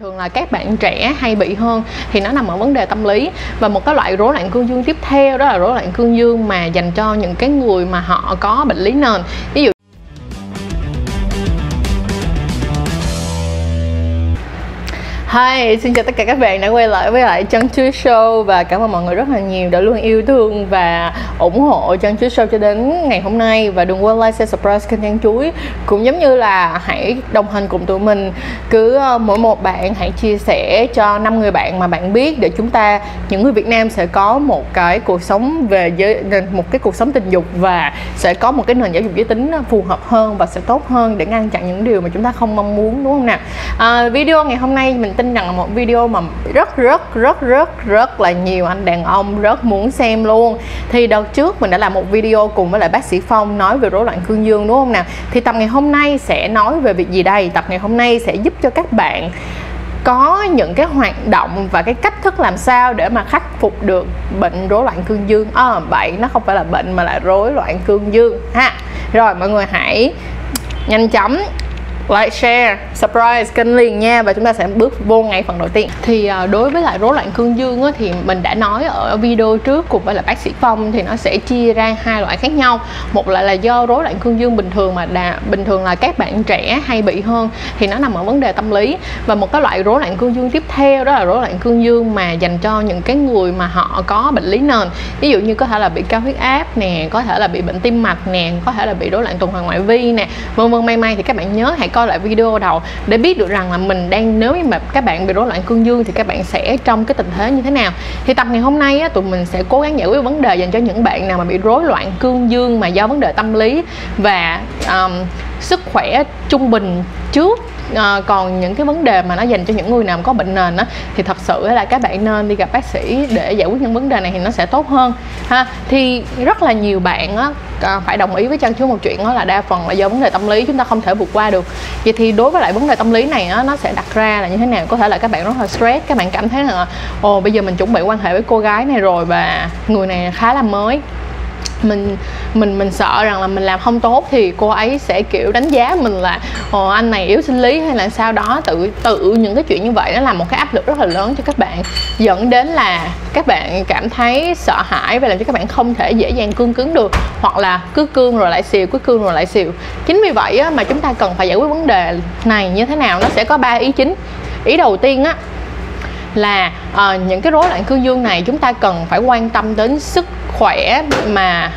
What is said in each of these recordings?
thường là các bạn trẻ hay bị hơn thì nó nằm ở vấn đề tâm lý. Và một cái loại rối loạn cương dương tiếp theo đó là rối loạn cương dương mà dành cho những cái người mà họ có bệnh lý nền. Ví dụ Hi, xin chào tất cả các bạn đã quay lại với lại Chân Chuối Show và cảm ơn mọi người rất là nhiều đã luôn yêu thương và ủng hộ Chân Chuối Show cho đến ngày hôm nay và đừng quên like, share, subscribe kênh Chân Chuối. Cũng giống như là hãy đồng hành cùng tụi mình cứ ờ, mỗi một bạn hãy chia sẻ cho năm người bạn mà bạn biết để chúng ta những người Việt Nam sẽ có một cái cuộc sống về giới một cái cuộc sống tình dục và sẽ có một cái nền giáo dục giới tính ờ, phù hợp hơn và sẽ tốt hơn để ngăn chặn những điều mà chúng ta không mong muốn đúng không nào? À, video ngày hôm nay mình tin rằng là một video mà rất rất rất rất rất là nhiều anh đàn ông rất muốn xem luôn. Thì đợt trước mình đã làm một video cùng với lại bác sĩ Phong nói về rối loạn cương dương đúng không nào? Thì tập ngày hôm nay sẽ nói về việc gì đây? Tập ngày hôm nay sẽ giúp cho các bạn có những cái hoạt động và cái cách thức làm sao để mà khắc phục được bệnh rối loạn cương dương. À, vậy nó không phải là bệnh mà là rối loạn cương dương ha. Rồi mọi người hãy nhanh chóng like, share, subscribe kênh liền nha và chúng ta sẽ bước vô ngay phần đầu tiên. Thì ờ, đối với lại rối loạn cương dương á, thì mình đã nói ở video trước cùng với là bác sĩ Phong thì nó sẽ chia ra hai loại khác nhau. Một loại là do rối loạn cương dương bình thường mà đà, bình thường là các bạn trẻ hay bị hơn thì nó nằm ở vấn đề tâm lý và một cái loại rối loạn cương dương tiếp theo đó là rối loạn cương dương mà dành cho những cái người mà họ có bệnh lý nền. Ví dụ như có thể là bị cao huyết áp nè, có thể là bị bệnh tim mạch nè, có thể là bị rối loạn tuần hoàn ngoại vi nè. Vân vân may may thì các bạn nhớ hãy coi lại video đầu để biết được rằng là mình đang nếu như mà các bạn bị rối loạn cương dương thì các bạn sẽ trong cái tình thế như thế nào. Thì tập ngày hôm nay á, tụi mình sẽ cố gắng giải quyết vấn đề dành cho những bạn nào mà bị rối loạn cương dương mà do vấn đề tâm lý và um, sức khỏe trung bình trước à, còn những cái vấn đề mà nó dành cho những người nào có bệnh nền á thì thật sự là các bạn nên đi gặp bác sĩ để giải quyết những vấn đề này thì nó sẽ tốt hơn ha. Thì rất là nhiều bạn á à, phải đồng ý với trang chú một chuyện đó là đa phần là do vấn đề tâm lý chúng ta không thể vượt qua được. Vậy thì đối với lại vấn đề tâm lý này á nó sẽ đặt ra là như thế nào? Có thể là các bạn rất là stress các bạn cảm thấy là ồ bây giờ mình chuẩn bị quan hệ với cô gái này rồi và người này khá là mới mình mình mình sợ rằng là mình làm không tốt thì cô ấy sẽ kiểu đánh giá mình là ồ anh này yếu sinh lý hay là sao đó. Tự tự những cái chuyện như vậy nó là một cái áp lực rất là lớn cho các bạn dẫn đến là các bạn cảm thấy sợ hãi và làm cho các bạn không thể dễ dàng cương cứng được hoặc là cứ cương rồi lại xìu cứ cương rồi lại xìu. Chính vì vậy á, mà chúng ta cần phải giải quyết vấn đề này như thế nào nó sẽ có ba ý chính. Ý đầu tiên á là uh, những cái rối loạn cương dương này chúng ta cần phải quan tâm đến sức khỏe mà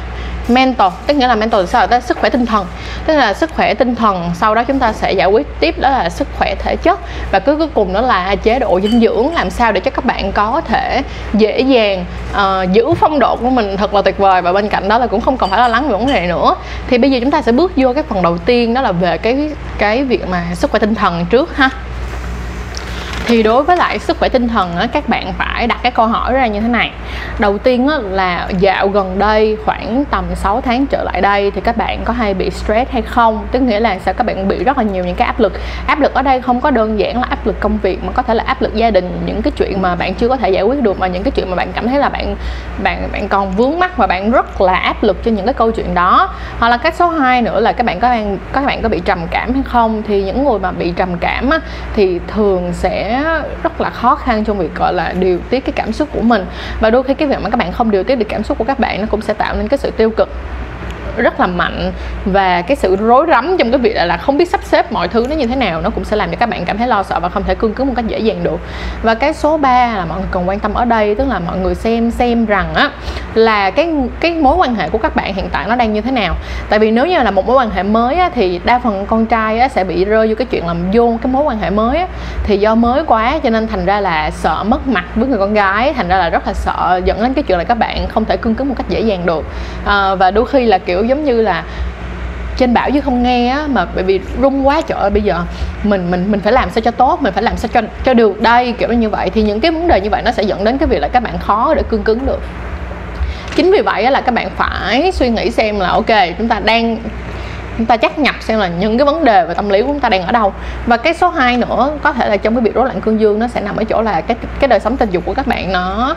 mental tức nghĩa là mental sao? Là sức khỏe tinh thần. Tức là sức khỏe tinh thần sau đó chúng ta sẽ giải quyết tiếp đó là sức khỏe thể chất. Và cứ cuối cùng đó là chế độ dinh dưỡng làm sao để cho các bạn có thể dễ dàng uh, giữ phong độ của mình thật là tuyệt vời. Và bên cạnh đó là cũng không còn phải lo lắng về vấn đề nữa. Thì bây giờ chúng ta sẽ bước vô cái phần đầu tiên đó là về cái cái việc mà sức khỏe tinh thần trước ha. Thì đối với lại sức khỏe tinh thần á, các bạn phải đặt cái câu hỏi ra như thế này. Đầu tiên á, là dạo gần đây khoảng tầm 6 tháng trở lại đây thì các bạn có hay bị stress hay không? Tức nghĩa là sao? Các bạn bị rất là nhiều những cái áp lực. Áp lực ở đây không có đơn giản là áp lực công việc mà có thể là áp lực gia đình những cái chuyện mà bạn chưa có thể giải quyết được mà những cái chuyện mà bạn cảm thấy là bạn bạn bạn còn vướng mắc và bạn rất là áp lực cho những cái câu chuyện đó. Hoặc là cách số 2 nữa là các bạn có đang các bạn có bị trầm cảm hay không? Thì những người mà bị trầm cảm á, thì thường sẽ rất là khó khăn trong việc gọi là điều tiết cái cảm xúc của mình. Và đôi khi cái việc mà các bạn không điều tiết được cảm xúc của các bạn, nó cũng sẽ tạo nên cái sự tiêu cực rất là mạnh và cái sự rối rắm trong cái việc là, là không biết sắp xếp mọi thứ nó như thế nào nó cũng sẽ làm cho các bạn cảm thấy lo sợ và không thể cương cứng một cách dễ dàng được. Và cái số 3 là mọi người cần quan tâm ở đây tức là mọi người xem xem rằng á là cái cái mối quan hệ của các bạn hiện tại nó đang như thế nào. Tại vì nếu như là một mối quan hệ mới á, thì đa phần con trai á, sẽ bị rơi vô cái chuyện làm vô cái mối quan hệ mới á, thì do mới quá cho nên thành ra là sợ mất mặt với người con gái thành ra là rất là sợ dẫn đến cái chuyện là các bạn không thể cương cứng một cách dễ dàng được. À, và đôi khi là kiểu giống như là trên bảo chứ không nghe á, mà bởi vì rung quá trời ơi, bây giờ mình mình mình phải làm sao cho tốt, mình phải làm sao cho cho được. Đây, kiểu như vậy. Thì những cái vấn đề như vậy nó sẽ dẫn đến cái việc là các bạn khó để cương cứng được. Chính vì vậy là các bạn phải suy nghĩ xem là, ok, chúng ta đang, chúng ta chắc nhập xem là những cái vấn đề về tâm lý của chúng ta đang ở đâu. Và cái số 2 nữa, có thể là trong cái việc rối loạn cương dương, nó sẽ nằm ở chỗ là cái cái đời sống tình dục của các bạn nó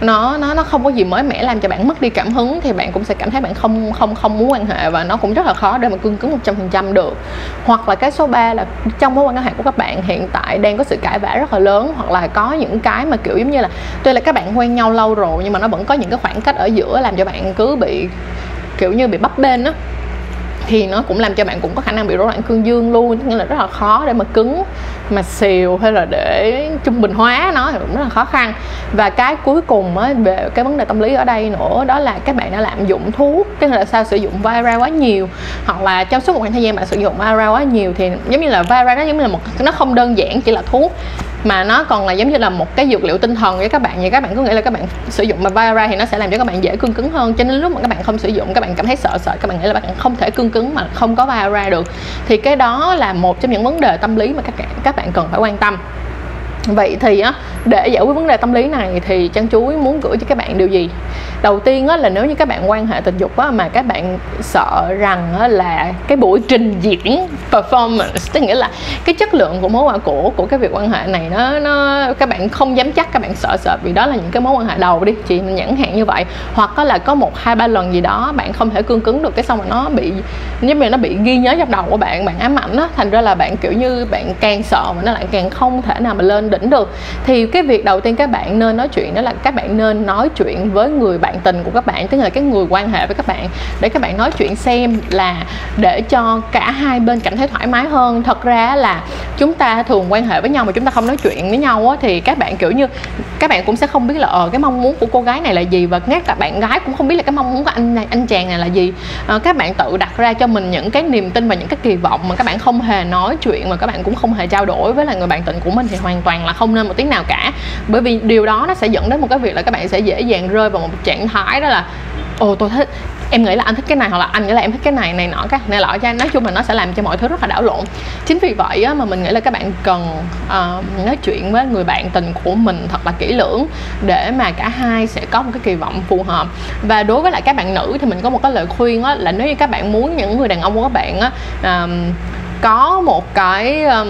nó nó nó không có gì mới mẻ làm cho bạn mất đi cảm hứng thì bạn cũng sẽ cảm thấy bạn không không không muốn quan hệ và nó cũng rất là khó để mà cương cứng một trăm phần trăm được. Hoặc là cái số 3 là trong mối quan hệ của các bạn hiện tại đang có sự cãi vã rất là lớn, hoặc là có những cái mà, kiểu, giống như là, tuy là các bạn quen nhau lâu rồi nhưng mà nó vẫn có những cái khoảng cách ở giữa làm cho bạn cứ bị, kiểu như bị bấp bênh á thì nó cũng làm cho bạn cũng có khả năng bị rối loạn cương dương luôn nghĩa là rất là khó để mà cứng mà xìu hay là để trung bình hóa nó thì cũng rất là khó khăn. Và cái cuối cùng á, về cái vấn đề tâm lý ở đây nữa đó là các bạn đã lạm dụng thuốc tức là sao sử dụng Viagra quá nhiều hoặc là trong suốt một khoảng thời gian bạn sử dụng Viagra quá nhiều thì giống như là Viagra nó giống như là một nó không đơn giản chỉ là thuốc mà nó còn là giống như là một cái dược liệu tinh thần với các bạn. Vậy các bạn cứ nghĩ là các bạn sử dụng mà Viagra thì nó sẽ làm cho các bạn dễ cương cứng hơn. Cho nên lúc mà các bạn không sử dụng, các bạn cảm thấy sợ sợ các bạn nghĩ là bạn không thể cương cứng mà không có Viagra được. Thì cái đó là một trong những vấn đề tâm lý mà các các bạn cần phải quan tâm vậy thì á, để giải quyết vấn đề tâm lý này thì chăn chuối muốn gửi cho các bạn điều gì? Đầu tiên á, là nếu như các bạn quan hệ tình dục á, mà các bạn sợ rằng á, là cái buổi trình diễn performance, tức nghĩa là cái chất lượng của mối quan của của cái việc quan hệ này nó nó, các bạn không dám chắc, các bạn sợ sợ vì đó là những cái mối quan hệ đầu đi chị mình hạn như vậy. Hoặc là có một, hai, ba lần gì đó bạn không thể cương cứng được, cái xong mà nó bị, giống như nó bị ghi nhớ trong đầu của bạn bạn ám ảnh á. Thành ra là bạn, kiểu như, bạn càng sợ mà nó lại càng không thể nào mà lên được đỉnh được. Thì cái việc đầu tiên các bạn nên nói chuyện đó là các bạn nên nói chuyện với người bạn tình của các bạn tức là cái người quan hệ với các bạn để các bạn nói chuyện xem là để cho cả hai bên cảm thấy thoải mái hơn. Thật ra là chúng ta thường quan hệ với nhau mà chúng ta không nói chuyện với nhau á, thì các bạn kiểu như các bạn cũng sẽ không biết là ờ cái mong muốn của cô gái này là gì và ngay cả bạn gái cũng không biết là cái mong muốn của anh này anh chàng này là gì. À, các bạn tự đặt ra cho mình những cái niềm tin và những cái kỳ vọng mà các bạn không hề nói chuyện mà các bạn cũng không hề trao đổi với là người bạn tình của mình thì hoàn toàn là không nên một tiếng nào cả. Bởi vì điều đó nó sẽ dẫn đến một cái việc là các bạn sẽ dễ dàng rơi vào một trạng thái đó là ồ tôi thích em nghĩ là anh thích cái này hoặc là anh nghĩ là em thích cái này này nọ cái này lọ cho anh nói chung là nó sẽ làm cho mọi thứ rất là đảo lộn. Chính vì vậy á, mà mình nghĩ là các bạn cần uh, nói chuyện với người bạn tình của mình thật là kỹ lưỡng để mà cả hai sẽ có một cái kỳ vọng phù hợp. Và đối với lại các bạn nữ thì mình có một cái lời khuyên á, là nếu như các bạn muốn những người đàn ông của các bạn á, uh, có một cái um,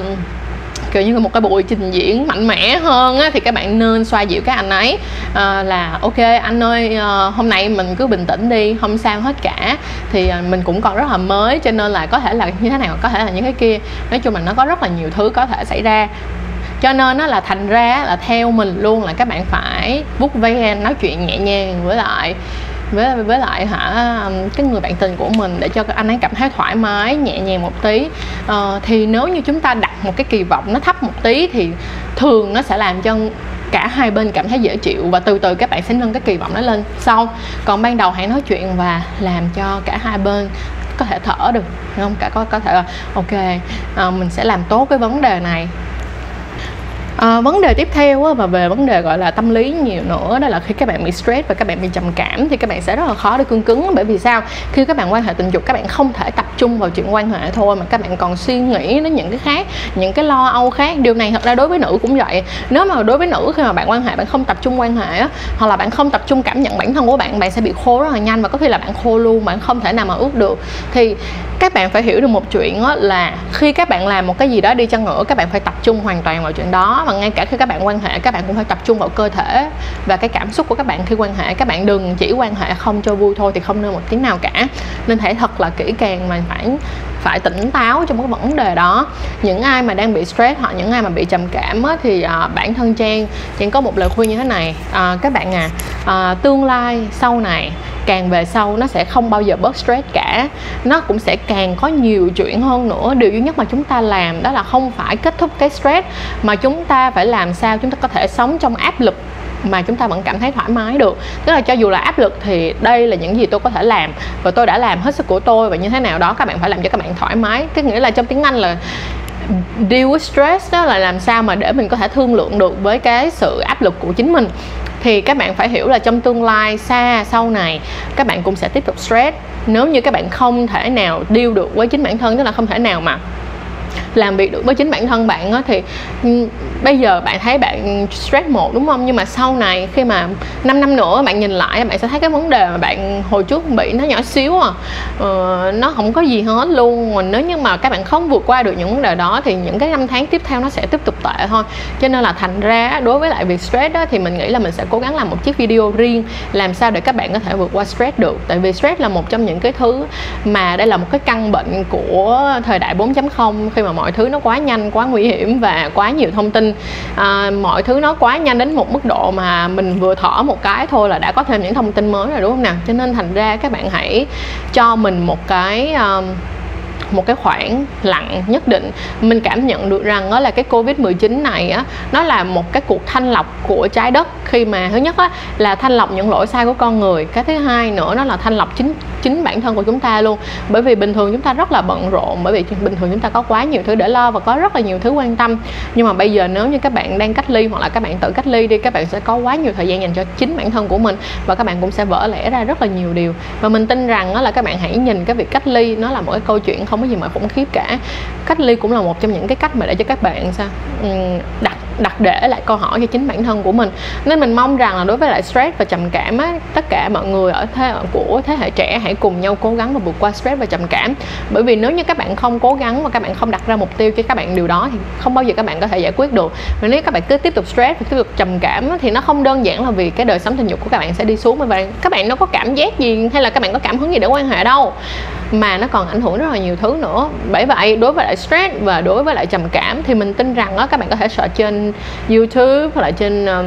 kiểu như một cái buổi trình diễn mạnh mẽ hơn á, thì các bạn nên xoa dịu các anh ấy. À, là ok anh ơi à, hôm nay mình cứ bình tĩnh đi không sao hết cả. Thì à, mình cũng còn rất là mới cho nên là có thể là như thế nào có thể là những cái kia. Nói chung là nó có rất là nhiều thứ có thể xảy ra. Cho nên nó là thành ra là theo mình luôn là các bạn phải vuốt ve nói chuyện nhẹ nhàng với lại với với lại hả cái người bạn tình của mình để cho anh ấy cảm thấy thoải mái nhẹ nhàng một tí. Uh, thì nếu như chúng ta đặt một cái kỳ vọng nó thấp một tí thì thường nó sẽ làm cho cả hai bên cảm thấy dễ chịu và từ từ các bạn sẽ nâng cái kỳ vọng nó lên. Sau còn ban đầu hãy nói chuyện và làm cho cả hai bên có thể thở được không? Cả có có thể là ok à, mình sẽ làm tốt cái vấn đề này à, vấn đề tiếp theo á, và về vấn đề gọi là tâm lý nhiều nữa đó là khi các bạn bị stress và các bạn bị trầm cảm thì các bạn sẽ rất là khó để cương cứng. Bởi vì sao? Khi các bạn quan hệ tình dục các bạn không thể tập trung vào chuyện quan hệ thôi mà các bạn còn suy nghĩ đến những cái khác những cái lo âu khác. Điều này thật ra đối với nữ cũng vậy. Nếu mà đối với nữ khi mà bạn quan hệ bạn không tập trung quan hệ á, hoặc là bạn không tập trung cảm nhận bản thân của bạn bạn sẽ bị khô rất là nhanh và có khi là bạn khô luôn bạn không thể nào mà ước được. Thì các bạn phải hiểu được một chuyện á, là khi các bạn làm một cái gì đó đi chăng nữa các bạn phải tập trung hoàn toàn vào chuyện đó mà ngay cả khi các bạn quan hệ, các bạn cũng phải tập trung vào cơ thể và cái cảm xúc của các bạn khi quan hệ. Các bạn đừng chỉ quan hệ không cho vui thôi thì không nên một tiếng nào cả. Nên hãy thật là kỹ càng mà phải phải tỉnh táo trong cái vấn đề đó. Những ai mà đang bị stress hoặc những ai mà bị trầm cảm á, thì à, bản thân trang trang có một lời khuyên như thế này. À, các bạn à, à tương lai sau này càng về sau nó sẽ không bao giờ bớt stress cả. Nó cũng sẽ càng có nhiều chuyện hơn nữa. Điều duy nhất mà chúng ta làm đó là không phải kết thúc cái stress mà chúng ta phải làm sao chúng ta có thể sống trong áp lực mà chúng ta vẫn cảm thấy thoải mái được. Tức là cho dù là áp lực thì đây là những gì tôi có thể làm và tôi đã làm hết sức của tôi và như thế nào đó, các bạn phải làm cho các bạn thoải mái. Cái nghĩa là trong tiếng anh là deal with stress đó, là làm sao mà để mình có thể thương lượng được với cái sự áp lực của chính mình. Thì các bạn phải hiểu là trong tương lai xa, sau này, các bạn cũng sẽ tiếp tục stress. Nếu như các bạn không thể nào deal được với chính bản thân, tức là không thể nào mà làm việc được với chính bản thân bạn á, thì ừ, bây giờ bạn thấy bạn stress một đúng không? Nhưng mà sau này khi mà 5 năm nữa bạn nhìn lại bạn sẽ thấy cái vấn đề mà bạn hồi trước bị nó nhỏ xíu à. Ờ, nó không có gì hết luôn. Mà nếu như mà các bạn không vượt qua được những vấn đề đó thì những cái năm tháng tiếp theo nó sẽ tiếp tục tệ thôi. Cho nên là thành ra đối với lại việc stress đó, thì mình nghĩ là mình sẽ cố gắng làm một chiếc video riêng làm sao để các bạn có thể vượt qua stress được. Tại vì stress là một trong những cái thứ mà đây là một cái căn bệnh của thời đại 4.0 khi mà mọi thứ nó quá nhanh quá nguy hiểm và quá nhiều thông tin à, mọi thứ nó quá nhanh đến một mức độ mà mình vừa thở một cái thôi là đã có thêm những thông tin mới rồi đúng không nào? Cho nên thành ra các bạn hãy cho mình một cái um, một cái khoảng lặng nhất định. Mình cảm nhận được rằng đó là cái covid 19 này á nó là một cái cuộc thanh lọc của trái đất khi mà thứ nhất á, là thanh lọc những lỗi sai của con người. Cái thứ hai nữa, nó là thanh lọc chính chính bản thân của chúng ta luôn. Bởi vì bình thường chúng ta rất là bận rộn, bởi vì bình thường chúng ta có quá nhiều thứ để lo và có rất là nhiều thứ quan tâm. Nhưng mà bây giờ nếu như các bạn đang cách ly hoặc là các bạn tự cách ly đi, các bạn sẽ có quá nhiều thời gian dành cho chính bản thân của mình và các bạn cũng sẽ vỡ lẽ ra rất là nhiều điều. Và mình tin rằng đó là các bạn hãy nhìn cái việc cách ly, nó là một cái câu chuyện không có gì mà khủng khiếp cả. Cách ly cũng là một trong những cái cách mà để cho các bạn sao đặt đặt để lại câu hỏi cho chính bản thân của mình. Nên mình mong rằng là đối với lại stress và trầm cảm á tất cả mọi người ở thế của thế hệ trẻ hãy cùng nhau cố gắng và vượt qua stress và trầm cảm. Bởi vì nếu như các bạn không cố gắng và các bạn không đặt ra mục tiêu cho các bạn điều đó thì không bao giờ các bạn có thể giải quyết được. Và nếu các bạn cứ tiếp tục stress và tiếp tục trầm cảm á, thì nó không đơn giản là vì cái đời sống tình dục của các bạn sẽ đi xuống mà các bạn đâu có cảm giác gì hay là các bạn có cảm hứng gì để quan hệ đâu mà nó còn ảnh hưởng rất là nhiều thứ nữa. Bởi vậy đối với lại stress và đối với lại trầm cảm thì mình tin rằng đó các bạn có thể search trên YouTube hoặc là trên ờ,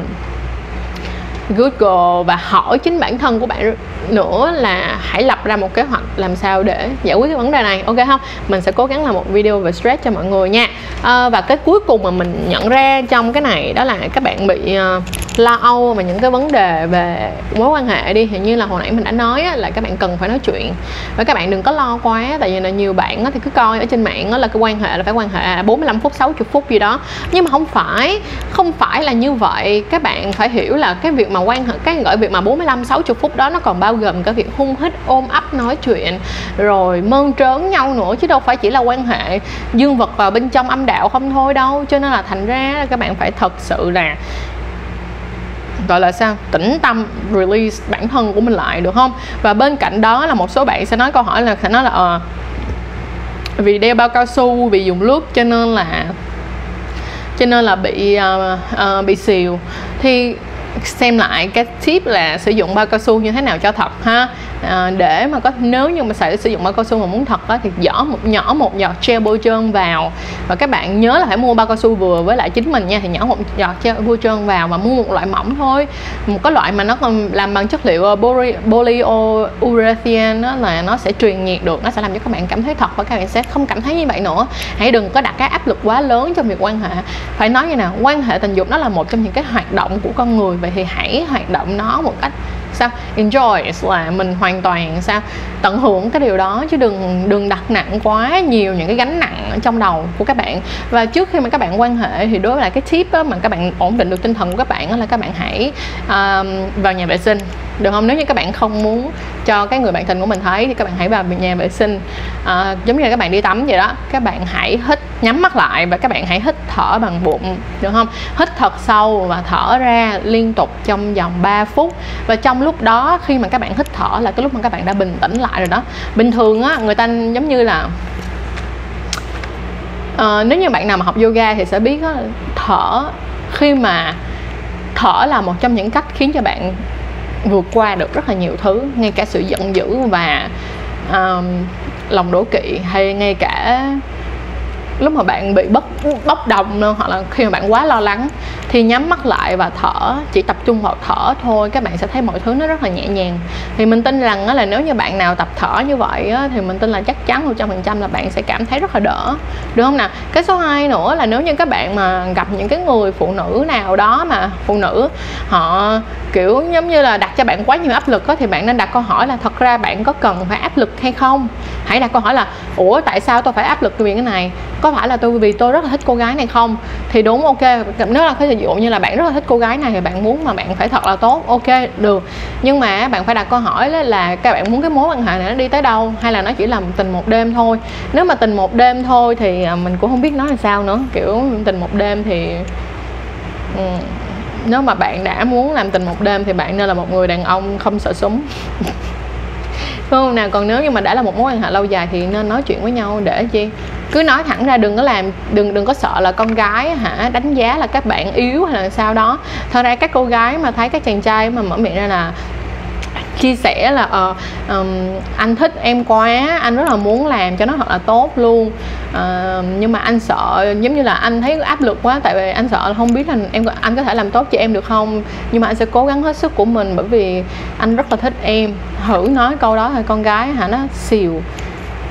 Google và hỏi chính bản thân của bạn nữa là hãy lập ra một kế hoạch làm sao để giải quyết cái vấn đề này ok không? Mình sẽ cố gắng làm một video về stress cho mọi người nha. À, và cái cuối cùng mà mình nhận ra trong cái này đó là các bạn bị uh, lo âu và những cái vấn đề về mối quan hệ đi. Hình như là hồi nãy mình đã nói á, là các bạn cần phải nói chuyện. Và các bạn đừng có lo quá tại vì là nhiều bạn á, thì cứ coi ở trên mạng á, là cái quan hệ là phải quan hệ 45 phút 60 phút gì đó. Nhưng mà không phải không phải là như vậy. Các bạn phải hiểu là cái việc mà quan hệ cái gọi việc mà 45 60 phút đó nó còn bao gồm cả việc hung hít ôm ấp nói chuyện rồi mơn trớn nhau nữa chứ đâu phải chỉ là quan hệ dương vật vào bên trong âm đạo không thôi đâu. Cho nên là thành ra các bạn phải thật sự là gọi là sao? Tĩnh tâm release bản thân của mình lại được không? Và bên cạnh đó là một số bạn sẽ nói câu hỏi là sẽ nói là à, vì đeo bao cao su vì dùng lướt cho nên là cho nên là bị uh, uh, bị xìu. Thì xem lại cái tip là sử dụng bao cao su như thế nào cho thật ha. À, để mà có nếu như mà sử sử dụng bao cao su mà muốn thật á, thì nhỏ một nhỏ một giọt gel bôi trơn vào. Và các bạn nhớ là phải mua bao cao su vừa với lại chính mình nha thì nhỏ một giọt gel bôi trơn vào và mua một loại mỏng thôi. Một cái loại mà nó làm bằng chất liệu ờ, polyurethane đó là nó sẽ truyền nhiệt được nó sẽ làm cho các bạn cảm thấy thật và các bạn sẽ không cảm thấy như vậy nữa. Hãy đừng có đặt cái áp lực quá lớn trong việc quan hệ. Phải nói như nào quan hệ tình dục nó là một trong những cái hoạt động của con người vậy thì hãy hoạt động nó một cách sao enjoy là mình hoàn toàn sao tận hưởng cái điều đó chứ đừng đừng đặt nặng quá nhiều những cái gánh nặng trong đầu của các bạn. Và trước khi mà các bạn quan hệ thì đối với lại cái tip á, mà các bạn ổn định được tinh thần của các bạn đó là các bạn hãy um, vào nhà vệ sinh được không? Nếu như các bạn không muốn cho cái người bạn tình của mình thấy thì các bạn hãy vào nhà vệ sinh. À, giống như là các bạn đi tắm vậy đó các bạn hãy hít nhắm mắt lại và các bạn hãy hít thở bằng bụng được không? Hít thật sâu và thở ra liên tục trong vòng 3 phút. Và trong lúc đó khi mà các bạn hít thở là cái lúc mà các bạn đã bình tĩnh lại rồi đó. Bình thường á người ta giống như là uh, nếu như bạn nào mà học yoga thì sẽ biết đó, thở khi mà thở là một trong những cách khiến cho bạn vượt qua được rất là nhiều thứ ngay cả sự giận dữ và um, lòng đố kỵ hay ngay cả lúc mà bạn bị bất bốc đồng luôn hoặc là khi mà bạn quá lo lắng thì nhắm mắt lại và thở chỉ tập trung vào thở thôi các bạn sẽ thấy mọi thứ nó rất là nhẹ nhàng. Thì mình tin rằng là nếu như bạn nào tập thở như vậy thì mình tin là chắc chắn một trăm phần trăm là bạn sẽ cảm thấy rất là đỡ. Được không nào? Cái số 2 nữa là nếu như các bạn mà gặp những cái người phụ nữ nào đó mà phụ nữ họ kiểu giống như là đặt cho bạn quá nhiều áp lực đó, thì bạn nên đặt câu hỏi là thật ra bạn có cần phải áp lực hay không? Hãy đặt câu hỏi là ủa tại sao tôi phải áp lực vì cái này? Có phải là tôi vì tôi rất là thích cô gái này không? Thì đúng ok. Nếu là cái ví dụ như là bạn rất là thích cô gái này thì bạn muốn mà bạn phải thật là tốt ok được. Nhưng mà bạn phải đặt câu hỏi là các bạn muốn cái mối quan hệ này nó đi tới đâu? Hay là nó chỉ là tình một đêm thôi? Nếu mà tình một đêm thôi thì à, mình cũng không biết nói là sao nữa. Kiểu tình một đêm thì ừ, nếu mà bạn đã muốn làm tình một đêm thì bạn nên là một người đàn ông không sợ súng. Không nào? Còn nếu như mà đã là một mối quan hệ lâu dài thì nên nói chuyện với nhau để chi? Cứ nói thẳng ra đừng có làm đừng đừng có sợ là con gái hả đánh giá là các bạn yếu hay là sao đó. Thật ra các cô gái mà thấy các chàng trai mà mở miệng ra là chia sẻ là uh, um, anh thích em quá anh rất là muốn làm cho nó thật là tốt luôn. Uh, nhưng mà anh sợ giống như là anh thấy áp lực quá tại vì anh sợ là không biết là em anh có thể làm tốt cho em được không. Nhưng mà anh sẽ cố gắng hết sức của mình bởi vì anh rất là thích em. Thử nói câu đó thôi con gái hả nó xìu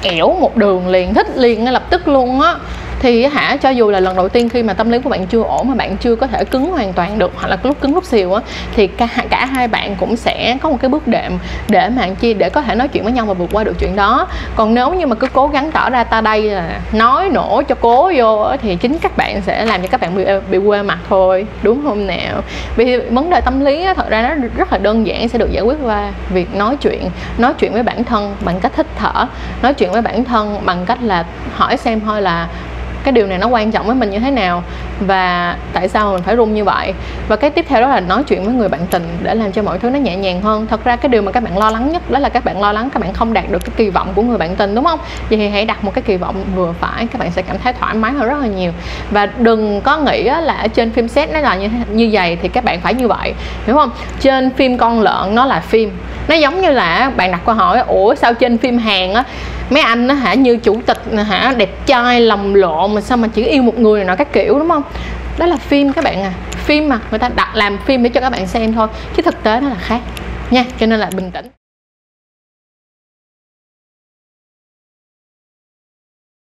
ẻo một đường liền thích liền ngay lập tức luôn á thì hả cho dù là lần đầu tiên khi mà tâm lý của bạn chưa ổn mà bạn chưa có thể cứng hoàn toàn được hoặc là lúc cứng lúc xìu á thì cả, cả hai bạn cũng sẽ có một cái bước đệm để mà chi để có thể nói chuyện với nhau và vượt qua được chuyện đó. Còn nếu như mà cứ cố gắng tỏ ra ta đây là nói nổ cho cố vô thì chính các bạn sẽ làm cho các bạn bị bị quê mặt thôi đúng không nào? Vì vấn đề tâm lý á, thật ra nó rất là đơn giản sẽ được giải quyết qua việc nói chuyện nói chuyện với bản thân bằng cách hít thở nói chuyện với bản thân bằng cách là hỏi xem thôi là cái điều này nó quan trọng với mình như thế nào và tại sao mình phải run như vậy? Và cái tiếp theo đó là nói chuyện với người bạn tình để làm cho mọi thứ nó nhẹ nhàng hơn. Thật ra cái điều mà các bạn lo lắng nhất đó là các bạn lo lắng các bạn không đạt được cái kỳ vọng của người bạn tình, đúng không? Vậy thì hãy đặt một cái kỳ vọng vừa phải, các bạn sẽ cảm thấy thoải mái hơn rất là nhiều. Và đừng có nghĩ là ở trên phim set nó là như như vậy thì các bạn phải như vậy, hiểu không? Trên phim con lợn nó là phim, nó giống như là bạn đặt câu hỏi, ủa, sao trên phim hàng á mấy anh nó hả, như chủ tịch hả, đẹp trai, lầm lộn mà sao mà chỉ yêu một người nọ các kiểu, đúng không? Đó là phim các bạn à. Phim mà người ta đặt làm phim để cho các bạn xem thôi, chứ thực tế nó là khác. Nha, cho nên là bình tĩnh.